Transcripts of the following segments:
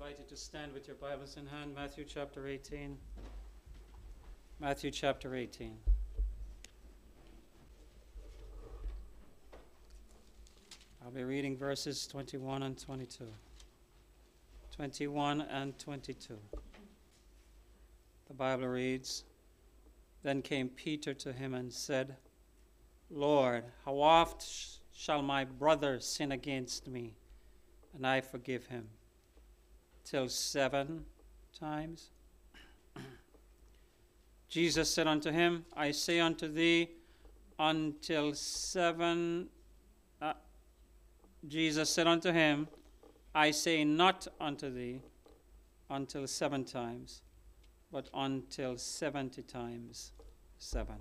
invite you to stand with your Bibles in hand, Matthew chapter 18. Matthew chapter 18. I'll be reading verses 21 and 22. 21 and 22. The Bible reads Then came Peter to him and said, Lord, how oft sh- shall my brother sin against me, and I forgive him? Till seven times? Jesus said unto him, I say unto thee, until seven. Uh, Jesus said unto him, I say not unto thee, until seven times, but until seventy times seven.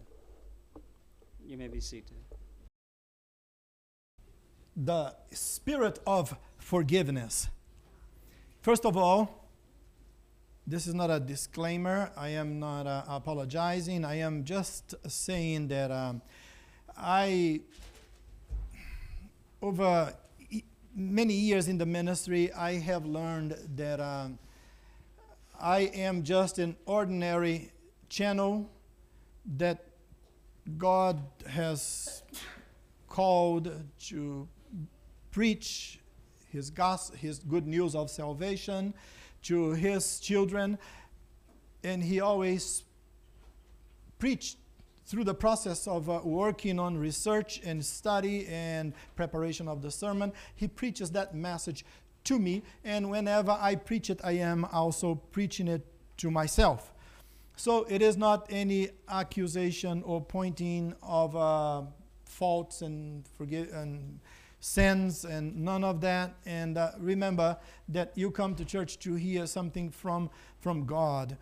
You may be seated. the spirit of forgiveness. First of all, this is not a disclaimer. I am not uh, apologizing. I am just saying that um, I, over many years in the ministry, I have learned that um, I am just an ordinary channel that God has called to preach his gospel, his good news of salvation to his children, and he always preached through the process of uh, working on research and study and preparation of the sermon. He preaches that message to me, and whenever I preach it, I am also preaching it to myself. So it is not any accusation or pointing of uh, faults and forgive and sins and none of that. And uh, remember that you come to church to hear something from from God,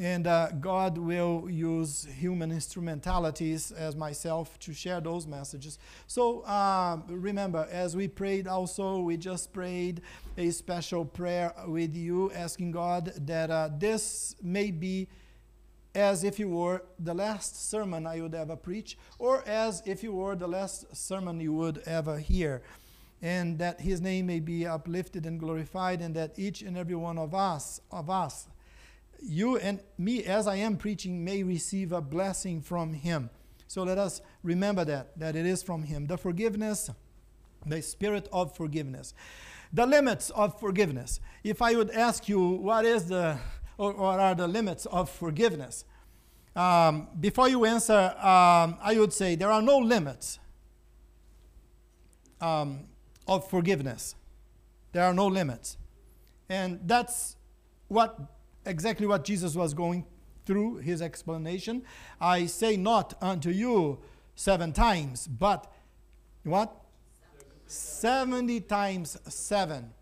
and uh, God will use human instrumentalities as myself to share those messages. So uh, remember, as we prayed, also we just prayed a special prayer with you, asking God that uh, this may be as if you were the last sermon I would ever preach, or as if you were the last sermon you would ever hear. And that his name may be uplifted and glorified, and that each and every one of us, of us, you and me, as I am preaching, may receive a blessing from him. So let us remember that, that it is from him. The forgiveness, the spirit of forgiveness. The limits of forgiveness. If I would ask you, what is the or, or are the limits of forgiveness? Um, before you answer, um, I would say there are no limits um, of forgiveness. There are no limits. And that's what exactly what Jesus was going through his explanation. I say not unto you seven times, but what? 70 times 7.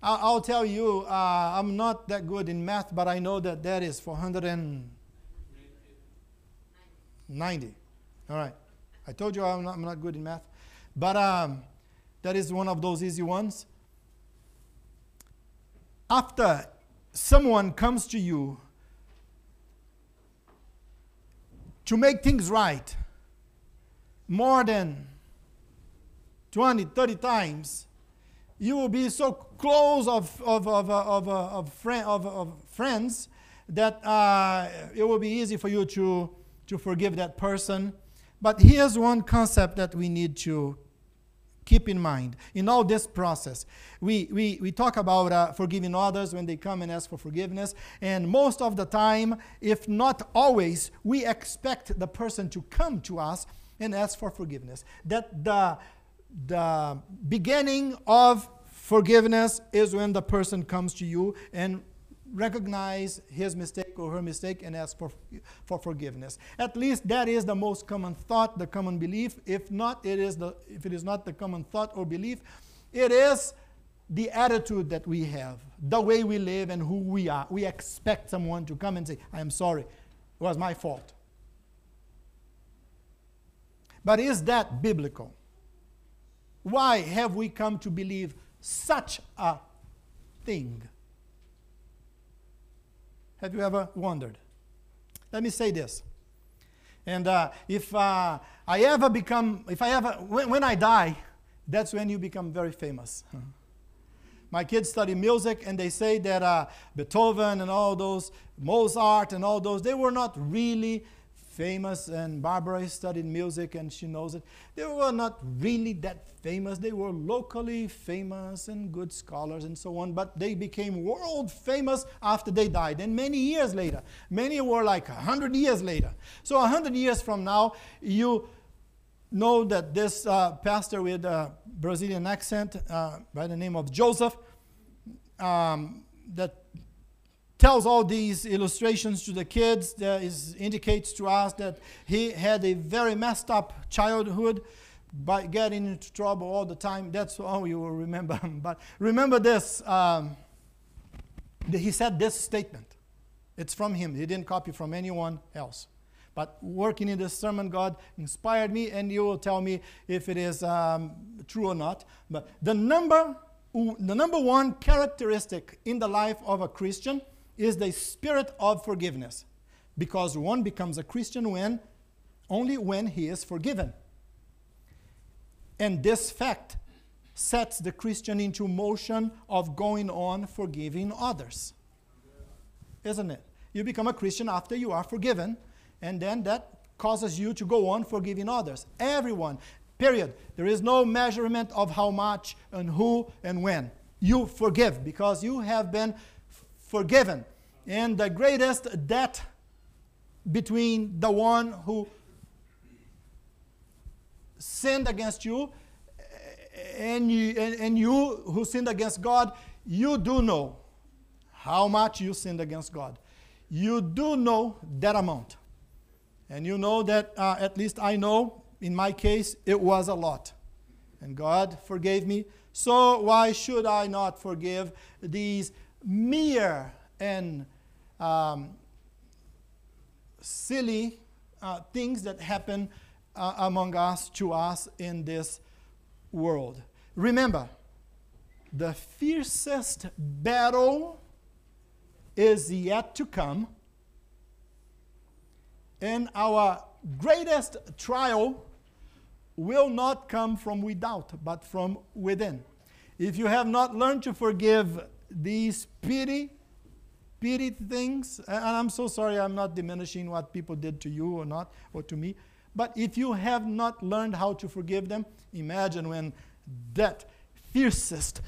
I'll, tell you, uh, I'm not that good in math, but I know that that is 490. All right. I told you I'm not, I'm not good in math. But um, that is one of those easy ones. After someone comes to you to make things right more than 20, 30 times, you will be so close of, of, of, of, of, friend, of, of friends that uh, it will be easy for you to, to forgive that person. But here's one concept that we need to keep in mind in all this process. We, we, we talk about uh, forgiving others when they come and ask for forgiveness, and most of the time, if not always, we expect the person to come to us and ask for forgiveness. That the, the beginning of forgiveness is when the person comes to you and recognize his mistake or her mistake and ask for, for forgiveness. At least that is the most common thought, the common belief. If not, it is the if it is not the common thought or belief, it is the attitude that we have, the way we live and who we are. We expect someone to come and say, I am sorry, it was my fault. But is that biblical? Why have we come to believe such a thing? Have you ever wondered? Let me say this. And uh, if uh, I ever become, if I ever, when, when, I die, that's when you become very famous. My kids study music, and they say that uh, Beethoven and all those, Mozart and all those, they were not really famous, and Barbara studied music and she knows it. They were not really that famous. They were locally famous and good scholars and so on, but they became world famous after they died. And many years later, many were like 100 years later. So 100 years from now, you know that this uh, pastor with a Brazilian accent uh, by the name of Joseph, um, that tells all these illustrations to the kids that is, indicates to us that he had a very messed up childhood by getting into trouble all the time. That's all you will remember. But remember this um, he said this statement. It's from him. He didn't copy from anyone else. But working in this sermon god inspired me and you will tell me if it is um, true or not. But the number the number one characteristic in the life of a christian is the spirit of forgiveness. Because one becomes a Christian when only when he is forgiven. And this fact sets the Christian into motion of going on forgiving others. Isn't it? You become a Christian after you are forgiven, and then that causes you to go on forgiving others. Everyone, period. There is no measurement of how much and who and when. You forgive because you have been forgiven. And the greatest debt between the one who sinned against you and you, and, and you who sinned against God, you do know how much you sinned against God. You do know that amount. And you know that, uh, at least I know, in my case, it was a lot. And God forgave me. So why should I not forgive these mere and um, silly uh, things that happen uh, among us, to us in this world. Remember, the fiercest battle is yet to come, and our greatest trial will not come from without, but from within. If you have not learned to forgive these petty pity things, and I'm so sorry I'm not diminishing what people did to you or not, or to me. But if you have not learned how to forgive them, imagine when that fiercest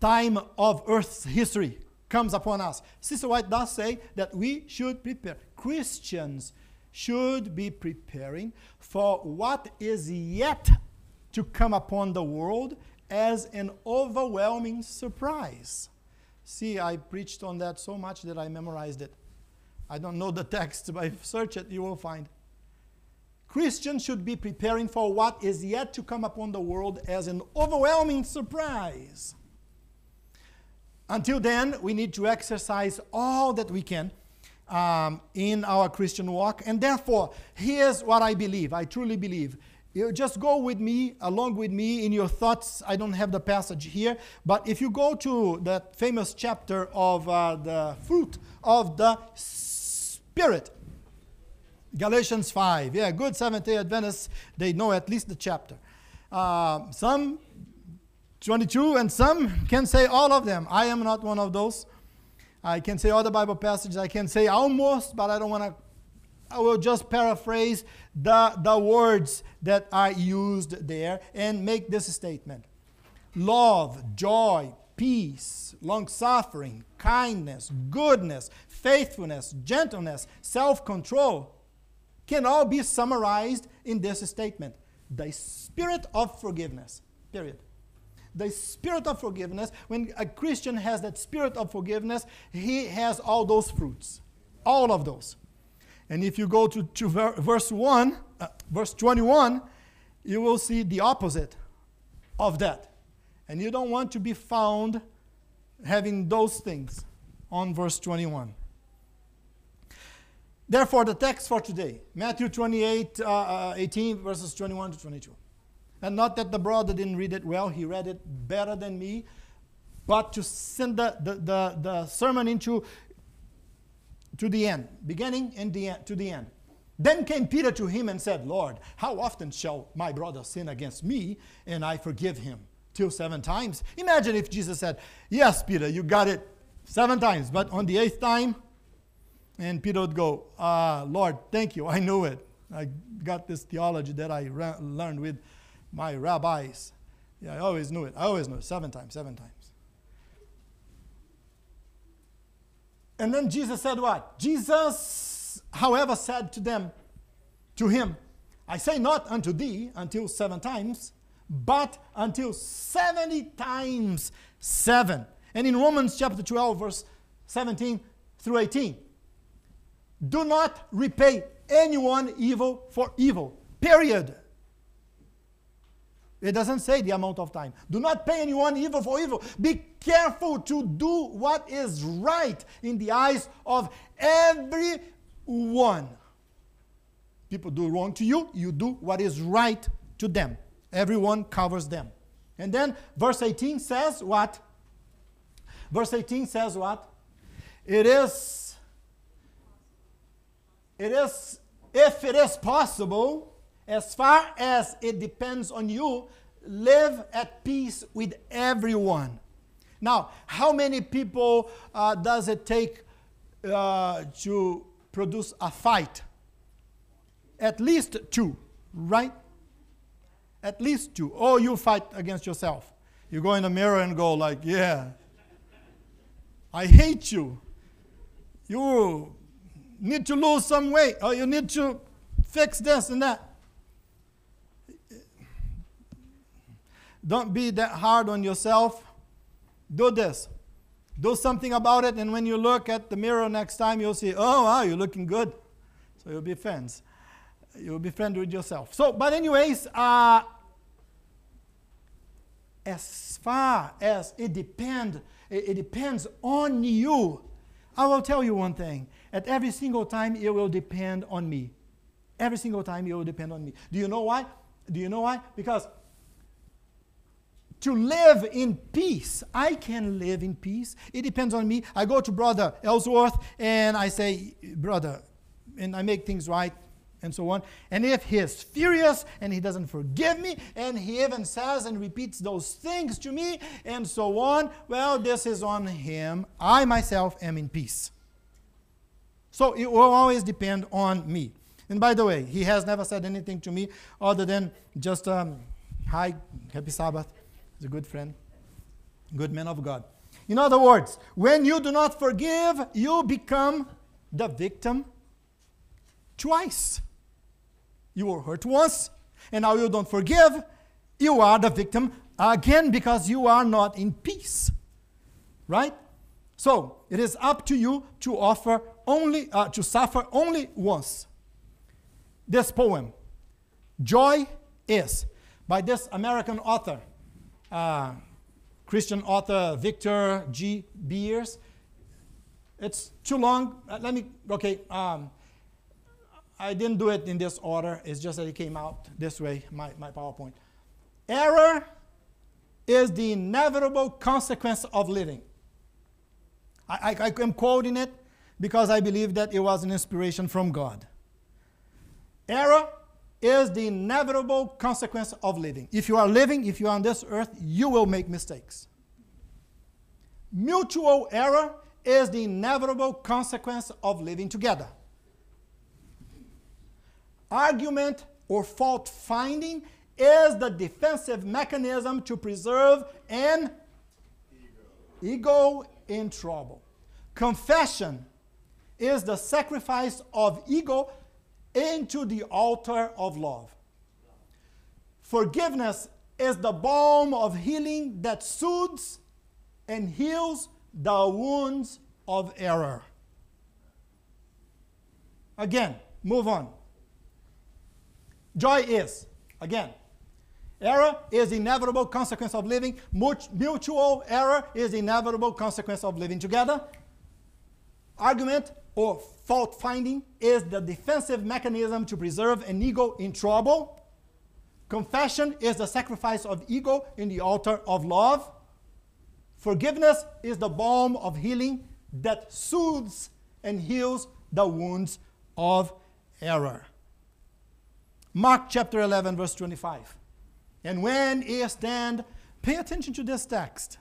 time of Earth's history comes upon us. Sister White does say that we should prepare. Christians should be preparing for what is yet to come upon the world as an overwhelming surprise. See, I preached on that so much that I memorized it. I don't know the text, but if search it, you will find. Christians should be preparing for what is yet to come upon the world as an overwhelming surprise. Until then, we need to exercise all that we can um, in our Christian walk. And therefore, here's what I believe I truly believe you just go with me, along with me in your thoughts. I don't have the passage here, but if you go to that famous chapter of uh, the fruit of the Spirit, Galatians 5. Yeah, good Seventh day Adventists, they know at least the chapter. Uh, some 22, and some can say all of them. I am not one of those. I can say all the Bible passages. I can say almost, but I don't want to I will just paraphrase the, the words that are used there and make this statement love, joy, peace, long suffering, kindness, goodness, faithfulness, gentleness, self control can all be summarized in this statement the spirit of forgiveness. Period. The spirit of forgiveness, when a Christian has that spirit of forgiveness, he has all those fruits. All of those. And if you go to, to verse 1, uh, verse 21, you will see the opposite of that. And you don't want to be found having those things on verse 21. Therefore, the text for today, Matthew 28, uh, uh, 18, verses 21 to 22. And not that the brother didn't read it well, he read it better than me, but to send the, the, the, the sermon into to the end, beginning and the end, to the end. Then came Peter to him and said, Lord, how often shall my brother sin against me and I forgive him? till seven times. Imagine if Jesus said, Yes, Peter, you got it seven times, but on the eighth time, and Peter would go, uh, Lord, thank you, I knew it. I got this theology that I ra- learned with my rabbis. Yeah, I always knew it. I always knew it. Seven times, seven times. And then Jesus said what? Jesus, however, said to them, to him, I say not unto thee until seven times, but until 70 times seven. And in Romans chapter 12, verse 17 through 18, do not repay anyone evil for evil. Period. It doesn't say the amount of time. Do not pay anyone evil for evil. Be careful to do what is right in the eyes of everyone. People do wrong to you, you do what is right to them. Everyone covers them. And then verse 18 says what? Verse 18 says what? It is, it is, if it is possible, as far as it depends on you, live at peace with everyone. Now, how many people uh, does it take uh, to produce a fight? At least two, right? At least two. Or you fight against yourself. You go in the mirror and go like, yeah, I hate you. You need to lose some weight, or you need to fix this and that. Don't be that hard on yourself. Do this. Do something about it, and when you look at the mirror next time, you'll see, oh, wow, you're looking good. So you'll be friends. You'll be friends with yourself. So, but, anyways, uh, as far as it depends, it, it depends on you. I will tell you one thing. At every single time, it will depend on me. Every single time, it will depend on me. Do you know why? Do you know why? Because to live in peace. I can live in peace. It depends on me. I go to Brother Ellsworth and I say, Brother, and I make things right and so on. And if he is furious and he doesn't forgive me and he even says and repeats those things to me and so on, well, this is on him. I myself am in peace. So it will always depend on me. And by the way, he has never said anything to me other than just, um, hi, happy Sabbath. He's a good friend, good man of God. In other words, when you do not forgive, you become the victim twice. You were hurt once, and now you don't forgive. You are the victim again because you are not in peace. Right? So it is up to you to offer only uh, to suffer only once. This poem, Joy is, by this American author, uh, Christian author Victor G. Beers. It's too long. Uh, let me, okay. Um, I didn't do it in this order. It's just that it came out this way, my, my PowerPoint. Error is the inevitable consequence of living. I, I, I am quoting it because I believe that it was an inspiration from God. Error is the inevitable consequence of living. If you are living, if you are on this earth, you will make mistakes. Mutual error is the inevitable consequence of living together. Argument or fault finding is the defensive mechanism to preserve an ego, ego in trouble. Confession is the sacrifice of ego into the altar of love. Forgiveness is the balm of healing that soothes and heals the wounds of error. Again, move on. Joy is, again, error is inevitable consequence of living. Mutual error is inevitable consequence of living together. Argument or fault finding is the defensive mechanism to preserve an ego in trouble. Confession is the sacrifice of ego in the altar of love. Forgiveness is the balm of healing that soothes and heals the wounds of error. Mark chapter 11, verse 25. And when ye stand Pay attention to this text.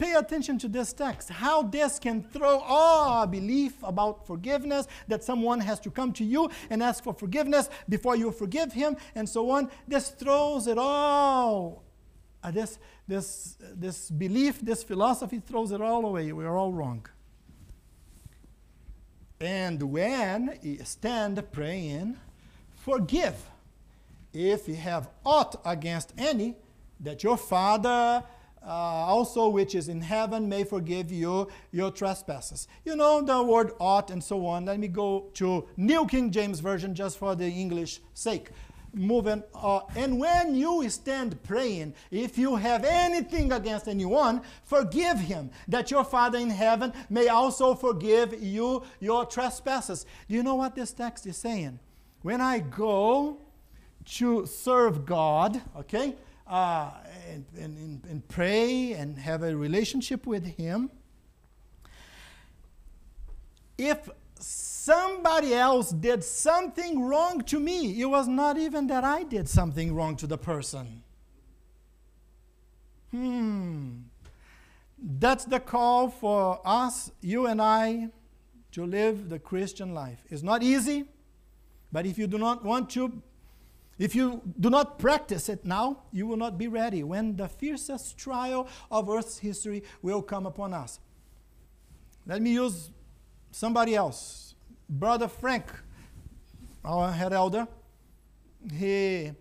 Pay attention to this text. How this can throw all our belief about forgiveness, that someone has to come to you and ask for forgiveness before you forgive him, and so on. This throws it all. Uh, this, this, this belief, this philosophy throws it all away. We're all wrong. And when you stand praying, forgive if you have aught against any, that your Father uh, also which is in heaven may forgive you your trespasses. You know the word ought and so on. Let me go to New King James Version just for the English sake. Moving, uh, and when you stand praying, if you have anything against anyone, forgive him, that your Father in heaven may also forgive you your trespasses. Do you know what this text is saying? When I go to serve God, okay, uh, and, and, and pray and have a relationship with Him, if somebody else did something wrong to me, it was not even that I did something wrong to the person. Hmm. That's the call for us, you and I, to live the Christian life. It's not easy, but if you do not want to if you do not practice it now, you will not be ready when the fiercest trial of Earth's history will come upon us. Let me use somebody else. Brother Frank, our head elder, he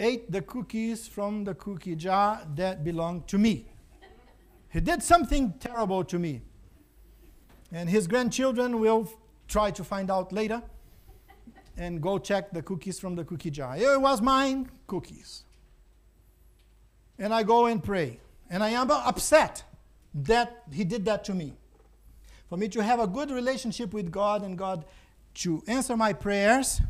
ate the cookies from the cookie jar that belonged to me. He did something terrible to me. And his grandchildren will try to find out later and go check the cookies from the cookie jar. It was mine cookies. And I go and pray. And I am upset that he did that to me. For me to have a good relationship with God and God to answer my prayers,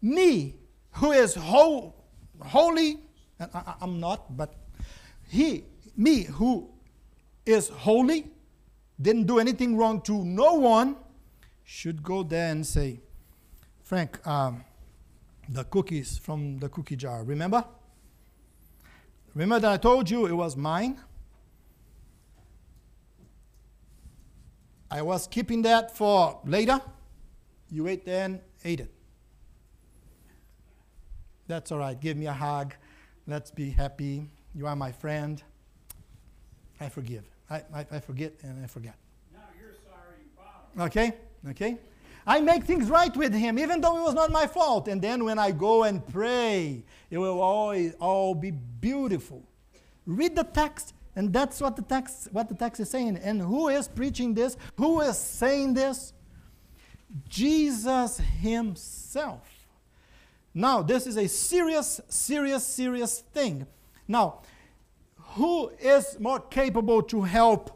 me, who is whole, holy, and I, I'm not, but he, me, who is holy, didn't do anything wrong to no one, should go there and say, Frank, um, the cookies from the cookie jar, remember? Remember that I told you it was mine? I was keeping that for later. You ate then, ate it. That's all right. Give me a hug. Let's be happy. You are my friend. I forgive. I, I, I forget and I forget. Now you're sorry, Okay? Okay? I make things right with him, even though it was not my fault. And then when I go and pray, it will all be beautiful. Read the text, and that's what the text what the text is saying. And who is preaching this? Who is saying this? Jesus himself. Now, this is a serious, serious, serious thing. Now, who is more capable to help?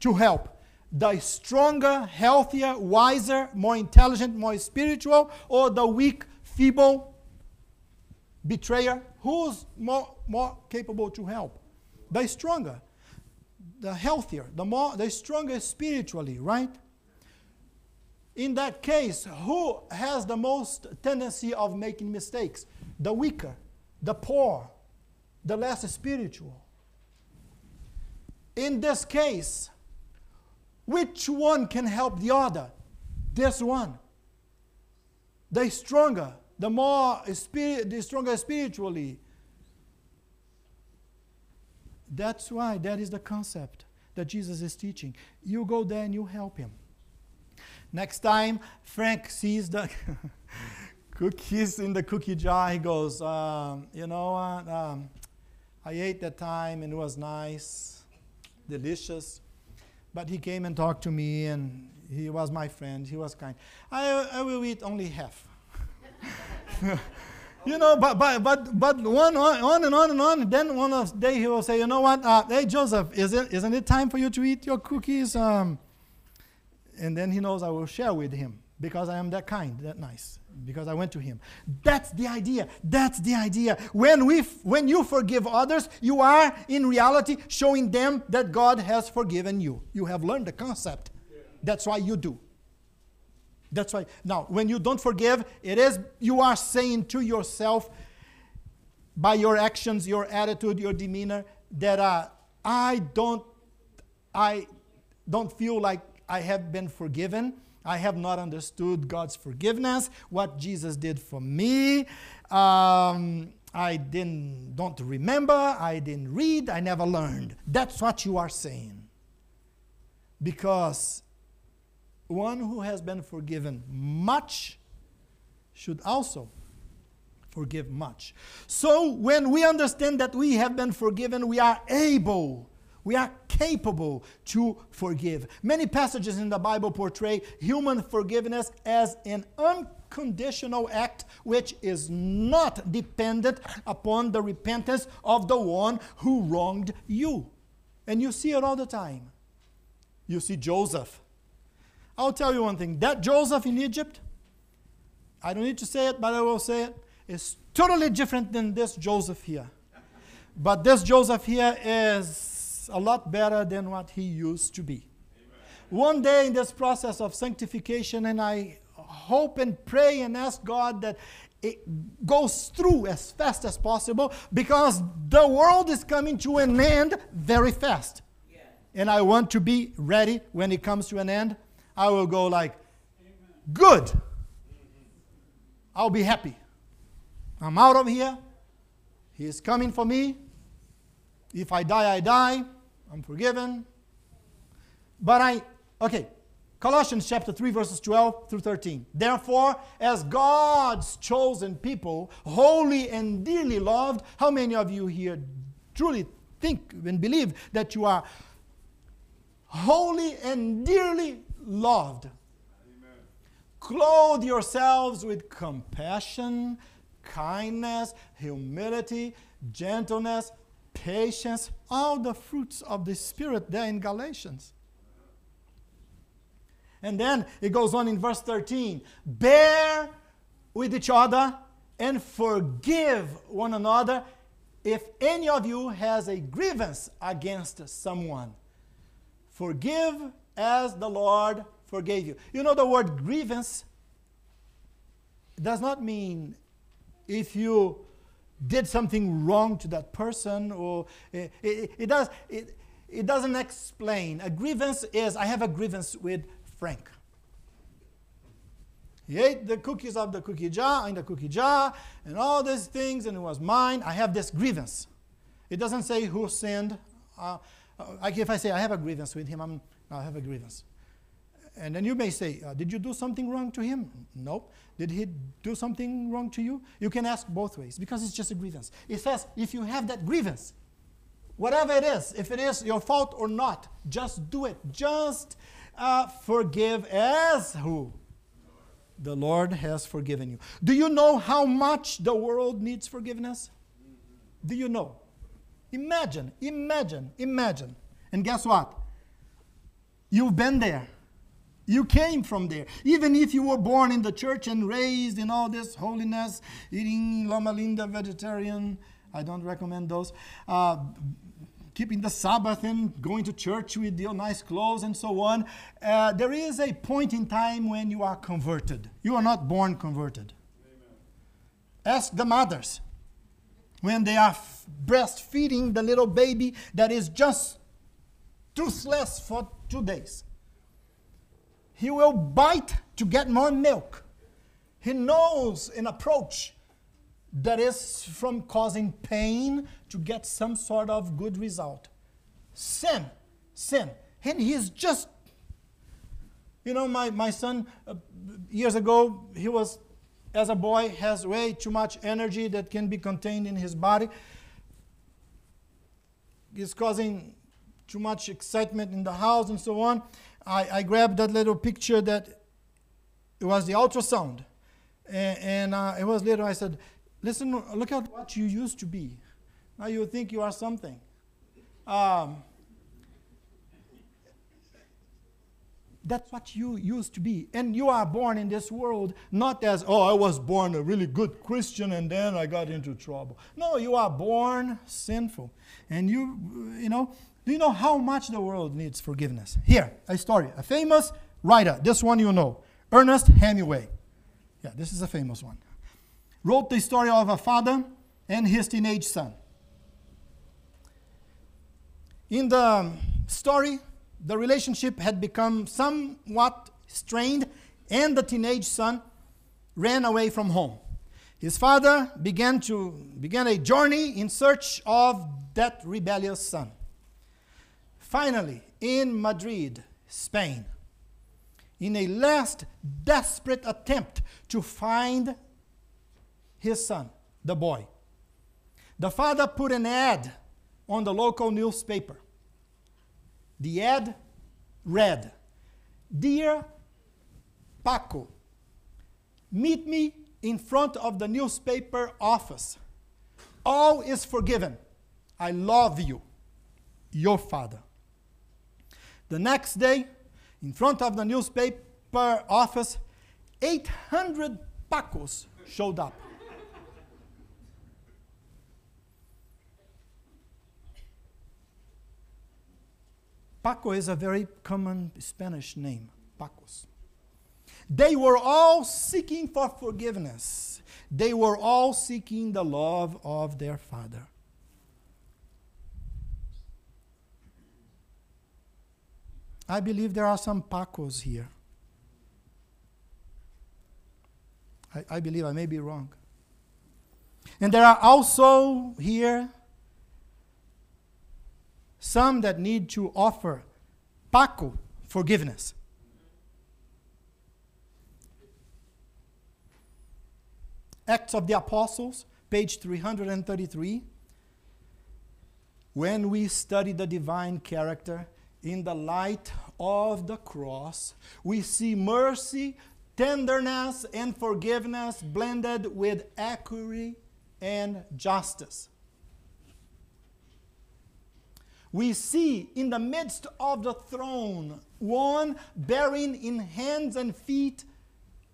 To help the stronger, healthier, wiser, more intelligent, more spiritual, or the weak, feeble betrayer? Who's more, more capable to help? The stronger, the healthier, the more the stronger spiritually, right? In that case, who has the most tendency of making mistakes? The weaker, the poor, the less spiritual. In this case, which one can help the other? This one. The stronger, the more spirit, the stronger spiritually. That's why that is the concept that Jesus is teaching. You go there and you help him. Next time Frank sees the cookies in the cookie jar, he goes, um, You know what? Um, I ate that time and it was nice, delicious. But he came and talked to me, and he was my friend. He was kind. I, I will eat only half. you know, but, but, but, but one, on and on and on. Then one of the day he will say, you know what? Uh, hey, Joseph, isn't, isn't it time for you to eat your cookies? Um, and then he knows I will share with him because I am that kind, that nice because I went to him. That's the idea. That's the idea. When, we, when you forgive others, you are in reality showing them that God has forgiven you. You have learned the concept. That's why you do. That's why. Now, when you don't forgive, it is you are saying to yourself, by your actions, your attitude, your demeanor, that uh, I don't, I don't feel like I have been forgiven. I have not understood God's forgiveness, what Jesus did for me. Um, I didn't, don't remember. I didn't read. I never learned. That's what you are saying. Because one who has been forgiven much should also forgive much. So when we understand that we have been forgiven, we are able, we are capable to forgive. Many passages in the Bible portray human forgiveness as an unconditional act which is not dependent upon the repentance of the one who wronged you. And you see it all the time. You see Joseph. I'll tell you one thing that Joseph in Egypt, I don't need to say it, but I will say it is totally different than this Joseph here. But this Joseph here is a lot better than what he used to be. Amen. One day in this process of sanctification, and I hope and pray and ask God that it goes through as fast as possible because the world is coming to an end very fast. Yeah. And I want to be ready when it comes to an end. I will go like, Amen. good. I'll be happy. I'm out of here. He is coming for me. If I die, I die. I'm forgiven. But I, okay, Colossians chapter 3, verses 12 through 13. Therefore, as God's chosen people, holy and dearly loved, how many of you here truly think and believe that you are holy and dearly loved? Amen. Clothe yourselves with compassion kindness, humility, gentleness, patience, all the fruits of the Spirit there in Galatians. And then it goes on in verse 13 bear with each other and forgive one another if any of you has a grievance against someone. Forgive as the Lord forgave you. You know, the word grievance does not mean if you did something wrong to that person or it, it, it, does it, it doesn't explain. A grievance is i have a grievance with frank. He ate the cookies of the cookie jar in the cookie jar and all these things and it was mine. I have this grievance. It doesn't say who sinned. Uh, like if i say i have a grievance with him I'm, i have a grievance and then you may say, uh, Did you do something wrong to him? Nope. Did he do something wrong to you? You can ask both ways because it's just a grievance. It says, If you have that grievance, whatever it is, if it is your fault or not, just do it. Just uh, forgive as who? The Lord has forgiven you. Do you know how much the world needs forgiveness? Do you know? Imagine, imagine, imagine. And guess what? You've been there. You came from there. Even if you were born in the church and raised in all this holiness, eating Loma Linda vegetarian, I don't recommend those. Uh, keeping the Sabbath and going to church with your nice clothes and so on. Uh, there is a point in time when you are converted. You are not born converted. Amen. Ask the mothers when they are f- breastfeeding the little baby that is just toothless for two days. He will bite to get more milk. He knows an approach that is from causing pain to get some sort of good result. Sin, sin. And he is just, you know, my, my son, uh, years ago, he was, as a boy, has way too much energy that can be contained in his body. He's causing too much excitement in the house and so on. I, I grabbed that little picture that it was the ultrasound. And, and uh, it was little. I said, listen, look at what you used to be. Now you think you are something. Um, that's what you used to be. And you are born in this world not as, oh, I was born a really good Christian and then I got into trouble. No, you are born sinful. And you, you know, do you know how much the world needs forgiveness? Here, a story. A famous writer, this one you know, Ernest Hemingway. Yeah, this is a famous one. Wrote the story of a father and his teenage son. In the story, the relationship had become somewhat strained, and the teenage son ran away from home. His father began to began a journey in search of that rebellious son. Finally, in Madrid, Spain, in a last desperate attempt to find his son, the boy, the father put an ad on the local newspaper. The ad read, Dear Paco, meet me in front of the newspaper office. All is forgiven. I love you, your father. The next day, in front of the newspaper office, 800 Pacos showed up. Paco is a very common Spanish name, Pacos. They were all seeking for forgiveness. They were all seeking the love of their father. I believe there are some Pacos here. I, I believe I may be wrong. And there are also here some that need to offer Paco forgiveness. Acts of the Apostles, page 333. When we study the divine character in the light of the cross, we see mercy, tenderness, and forgiveness blended with equity and justice. We see in the midst of the throne one bearing in hands and feet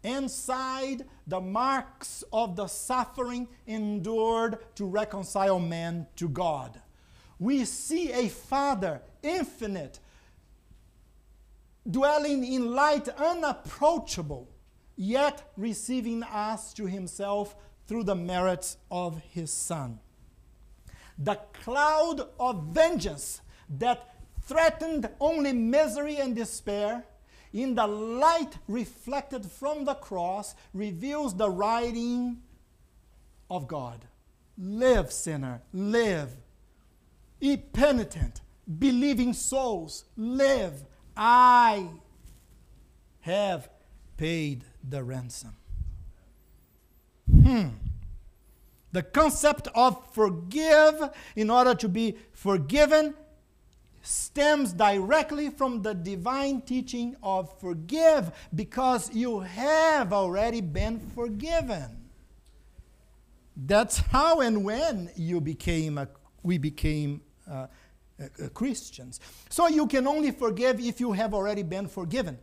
and side the marks of the suffering endured to reconcile man to God. We see a Father infinite, dwelling in light unapproachable, yet receiving us to himself through the merits of his Son. The cloud of vengeance that threatened only misery and despair in the light reflected from the cross, reveals the writing of God. Live, sinner, live. Ye penitent, believing souls, live. I have paid the ransom. Hmm. The concept of forgive in order to be forgiven stems directly from the divine teaching of forgive because you have already been forgiven. That's how and when you became a, we became uh, Christians. So you can only forgive if you have already been forgiven.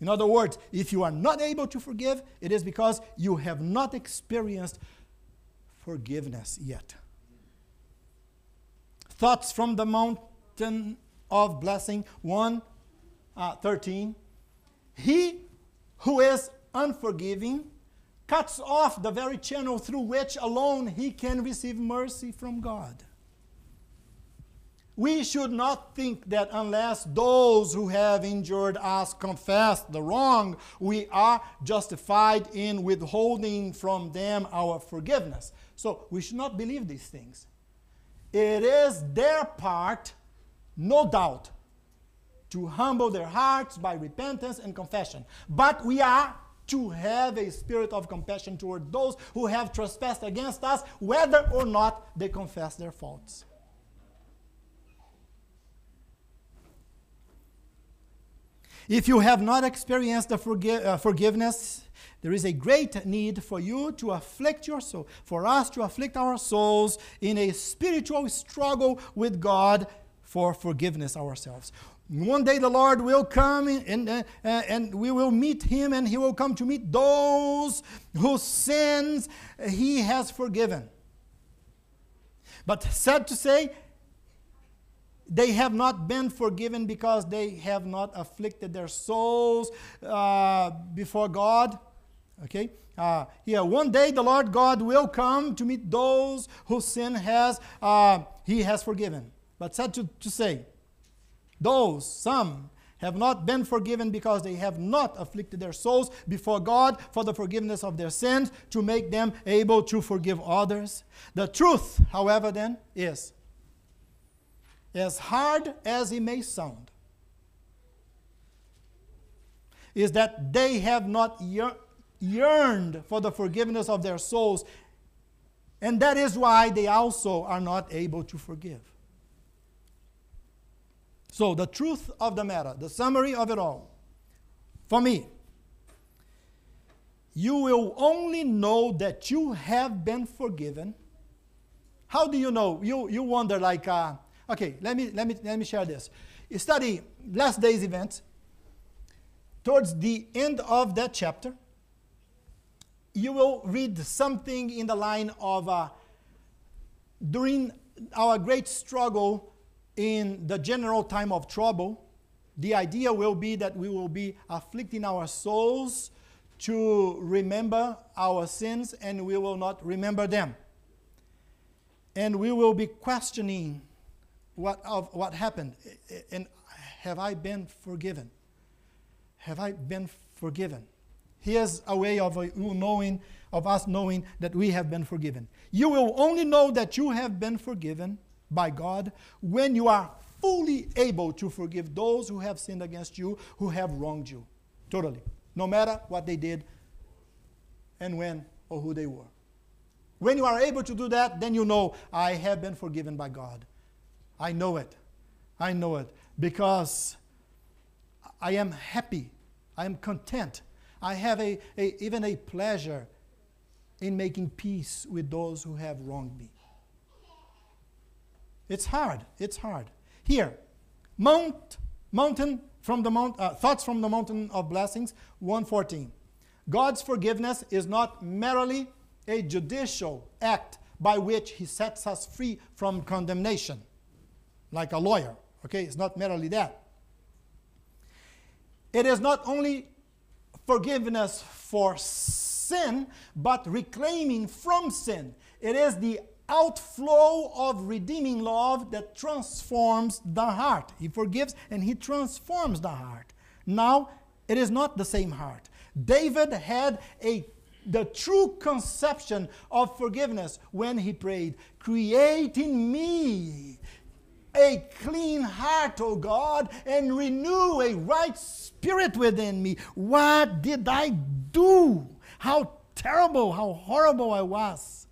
In other words, if you are not able to forgive, it is because you have not experienced forgiveness yet. Thoughts from the mountain of blessing 1 uh, 13 he who is unforgiving cuts off the very channel through which alone he can receive mercy from god we should not think that unless those who have injured us confess the wrong, we are justified in withholding from them our forgiveness. So we should not believe these things. It is their part no doubt, to humble their hearts by repentance and confession. But we are to have a spirit of compassion toward those who have trespassed against us, whether or not they confess their faults. If you have not experienced the forgi- uh, forgiveness, there is a great need for you to afflict your soul, for us to afflict our souls in a spiritual struggle with God for forgiveness ourselves. One day the Lord will come and, uh, uh, and we will meet him, and he will come to meet those whose sins he has forgiven. But sad to say, they have not been forgiven because they have not afflicted their souls uh, before God Okay? Uh, here, one day the Lord God will come to meet those whose sin has uh, He has forgiven. But sad to, to say, those, some, have not been forgiven because they have not afflicted their souls before God for the forgiveness of their sins to make them able to forgive others. The truth, however, then, is as hard as it may sound, is that they have not yearned for the forgiveness of their souls, and that is why they also are not able to forgive. So, the truth of the matter, the summary of it all, for me, you will only know that you have been forgiven. How do you know? You, you wonder, like, uh, okay, let me, let, me, let me share this. You study last day's events. Towards the end of that chapter, you will read something in the line of uh, during our great struggle in the general time of trouble, the idea will be that we will be afflicting our souls to remember our sins and we will not remember them. And we will be questioning what, of what happened. And have I been forgiven? Have I been forgiven? Here's a way of uh, knowing, of us knowing that we have been forgiven. You will only know that you have been forgiven by God when you are fully able to forgive those who have sinned against you, who have wronged you. Totally. No matter what they did and when or who they were. When you are able to do that, then you know, I have been forgiven by God. I know it. I know it. Because I am happy. I am content. I have a, a, even a pleasure in making peace with those who have wronged me. It's hard. It's hard. Here, Mount, mountain from the mount, uh, thoughts from the mountain of blessings, 114. God's forgiveness is not merely a judicial act by which he sets us free from condemnation, like a lawyer. Okay, it's not merely that. It is not only forgiveness for sin, but reclaiming from sin. It is the outflow of redeeming love that transforms the heart. He forgives and he transforms the heart. Now, it is not the same heart. David had a the true conception of forgiveness when he prayed, Create in me a clean heart, O God, and renew a right spirit within me. What did I do? How terrible, how horrible I was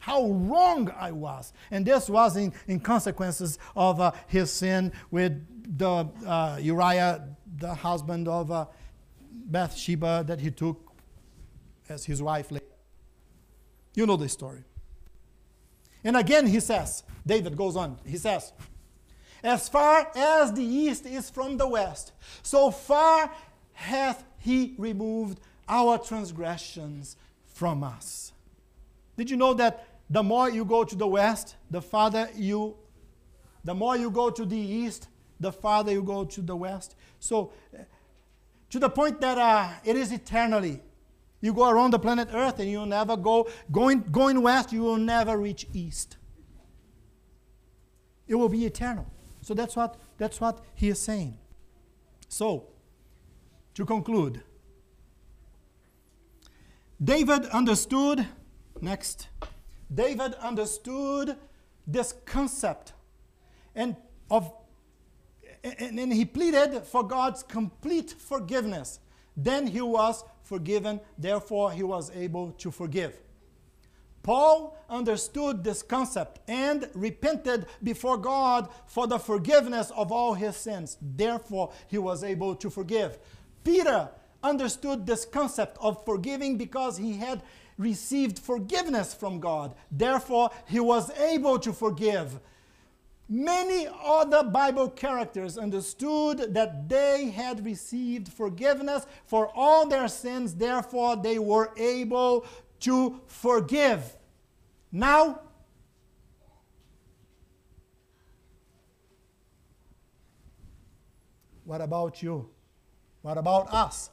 how wrong I was. And this was in, in consequences of uh, his sin with the uh, Uriah, the husband of uh, Bathsheba, that he took as his wife later. You know the story. And again, he says, David goes on, he says, As far as the east is from the west, so far hath he removed our transgressions from us. Did you know that the more you go to the west, the farther you, the more you go to the east, the farther you go to the west. So, to the point that uh, it is eternally. You go around the planet Earth and you'll never go, going, going west, you will never reach east. It will be eternal. So that's what, that's what he is saying. So, to conclude, David understood, next, David understood this concept and of and, and he pleaded for God's complete forgiveness. Then he was forgiven, therefore he was able to forgive. Paul understood this concept and repented before God for the forgiveness of all his sins. Therefore, he was able to forgive. Peter understood this concept of forgiving because he had received forgiveness from God. Therefore, he was able to forgive. Many other Bible characters understood that they had received forgiveness for all their sins, therefore, they were able to forgive. Now, what about you? What about us?